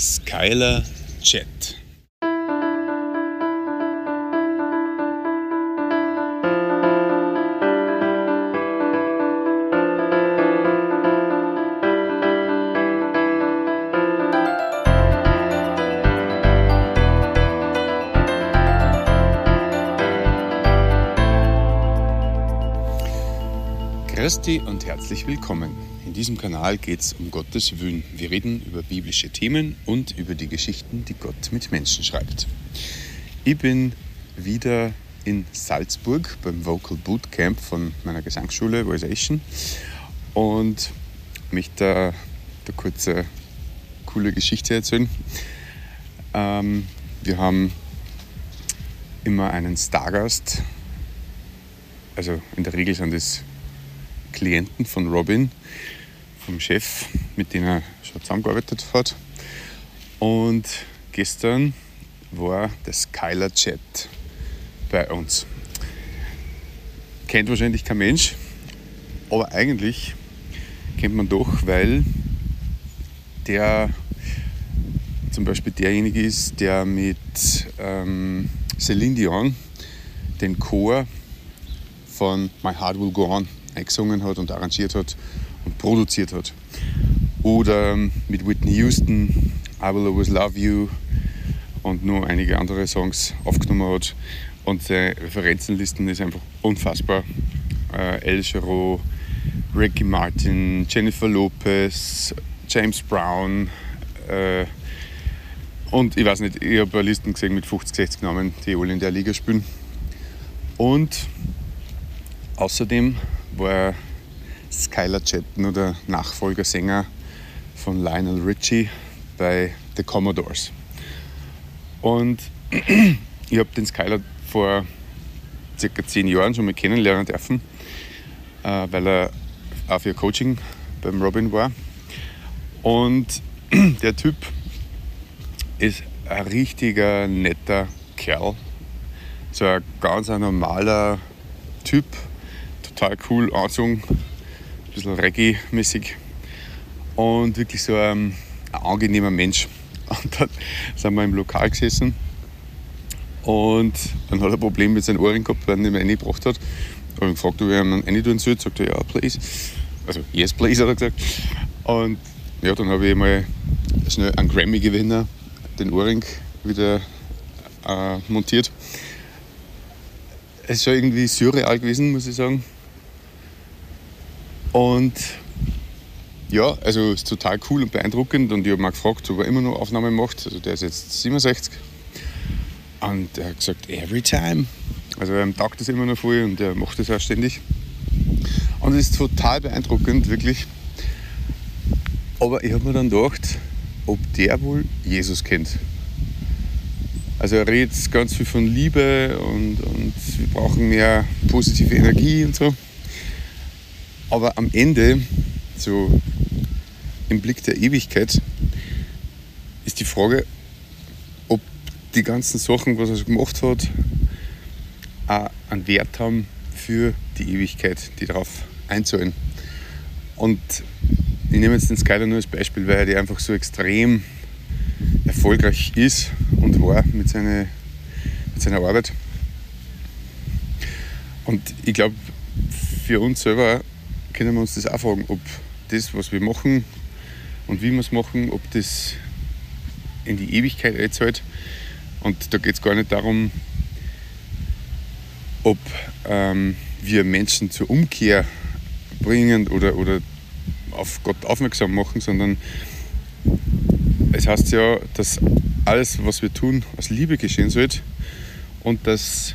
Skylar Jet. Christi und herzlich willkommen. In diesem Kanal geht es um Gottes Willen. Wir reden über biblische Themen und über die Geschichten, die Gott mit Menschen schreibt. Ich bin wieder in Salzburg beim Vocal Bootcamp von meiner Gesangsschule Voiceation und möchte da eine kurze coole Geschichte erzählen. Ähm, wir haben immer einen Stargast. Also in der Regel sind das Klienten von Robin, vom Chef, mit dem er schon zusammengearbeitet hat. Und gestern war der Skylar Chat bei uns. Kennt wahrscheinlich kein Mensch, aber eigentlich kennt man doch, weil der zum Beispiel derjenige ist, der mit ähm, Celine Dion den Chor von My Heart Will Go On eingesungen hat und arrangiert hat und produziert hat. Oder mit Whitney Houston, I Will Always Love You und nur einige andere Songs aufgenommen hat. Und seine Referenzenlisten ist einfach unfassbar. Äh, El Giro, Ricky Martin, Jennifer Lopez, James Brown äh, und ich weiß nicht, ich habe Listen gesehen mit 50, 60 Namen, die alle in der Liga spielen. Und außerdem war Skylar Chetton der Nachfolgersänger von Lionel Richie bei The Commodores. Und ich habe den Skylar vor circa zehn Jahren schon mal kennenlernen dürfen, äh, weil er auch für Coaching beim Robin war. Und der Typ ist ein richtiger netter Kerl. So ein ganz normaler Typ, total cool angezogen, ein bisschen Reggae-mäßig und wirklich so ein, ein angenehmer Mensch. Und dann sind wir im Lokal gesessen und dann hat er ein Problem mit seinem Ohrring gehabt, weil er nicht mehr reingebracht hat. Ich habe ihn gefragt, ob er ihn rein tun soll. Sagt er, ja, please. Also, yes, please, hat er gesagt. Und ja, dann habe ich mal schnell einen Grammy-Gewinner, den Ohrring, wieder äh, montiert. Es ist schon irgendwie surreal gewesen, muss ich sagen. Und ja, also ist total cool und beeindruckend. Und ich habe mal gefragt, ob er immer noch Aufnahmen macht. Also der ist jetzt 67. Und er hat gesagt, every time. Also er taugt das immer noch voll und er macht das auch ständig. Und es ist total beeindruckend, wirklich. Aber ich habe mir dann gedacht, ob der wohl Jesus kennt. Also er redet ganz viel von Liebe und, und wir brauchen mehr positive Energie und so. Aber am Ende, so im Blick der Ewigkeit, ist die Frage, ob die ganzen Sachen, was er so gemacht hat, auch einen Wert haben für die Ewigkeit, die darauf einzahlen. Und ich nehme jetzt den Skyler nur als Beispiel, weil er einfach so extrem erfolgreich ist und war mit, seine, mit seiner Arbeit. Und ich glaube, für uns selber können wir uns das auch fragen, ob das, was wir machen und wie wir es machen, ob das in die Ewigkeit einzahlt. Und da geht es gar nicht darum, ob ähm, wir Menschen zur Umkehr bringen oder, oder auf Gott aufmerksam machen, sondern es heißt ja, dass alles, was wir tun, aus Liebe geschehen sollte und dass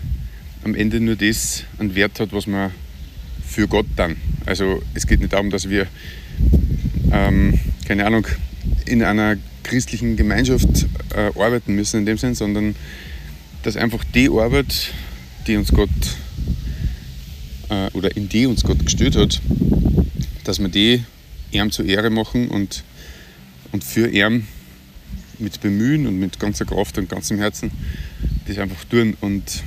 am Ende nur das einen Wert hat, was wir für Gott dann. Also es geht nicht darum, dass wir, ähm, keine Ahnung, in einer christlichen Gemeinschaft äh, arbeiten müssen in dem Sinn, sondern dass einfach die Arbeit, die uns Gott äh, oder in die uns Gott gestellt hat, dass wir die ihm zur Ehre machen und, und für ihn mit Bemühen und mit ganzer Kraft und ganzem Herzen das einfach tun. Und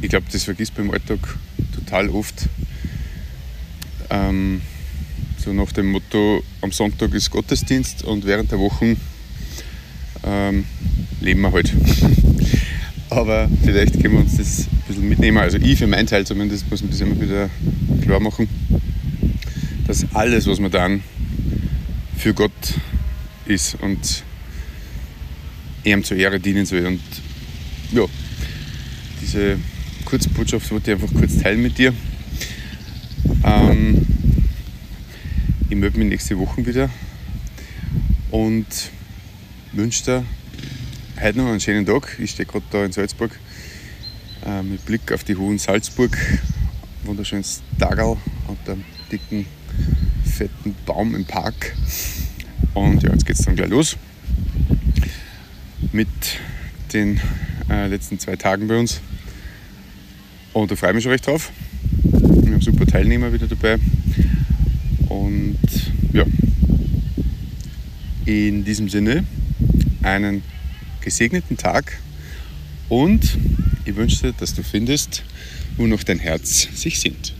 ich glaube, das vergisst beim Alltag total oft, ähm, so nach dem Motto, am Sonntag ist Gottesdienst und während der Wochen ähm, leben wir halt. Aber vielleicht können wir uns das ein bisschen mitnehmen. Also ich für meinen Teil zumindest muss man das immer wieder klar machen, dass alles, was wir dann für Gott ist und ihm zur Ehre dienen soll. Und ja, diese Kurzbotschaft wollte ich einfach kurz teilen mit dir. Ähm, ich melde mich nächste Woche wieder und wünsche dir heute noch einen schönen Tag. Ich stehe gerade da in Salzburg äh, mit Blick auf die hohen Salzburg. Wunderschönes Tagal und einem dicken, fetten Baum im Park. Und ja, jetzt geht es dann gleich los mit den äh, letzten zwei Tagen bei uns. Und da freue ich mich schon recht drauf. Wir haben super Teilnehmer wieder dabei. Und ja, in diesem Sinne einen gesegneten Tag und ich wünsche dir, dass du findest, wo noch dein Herz sich sehnt.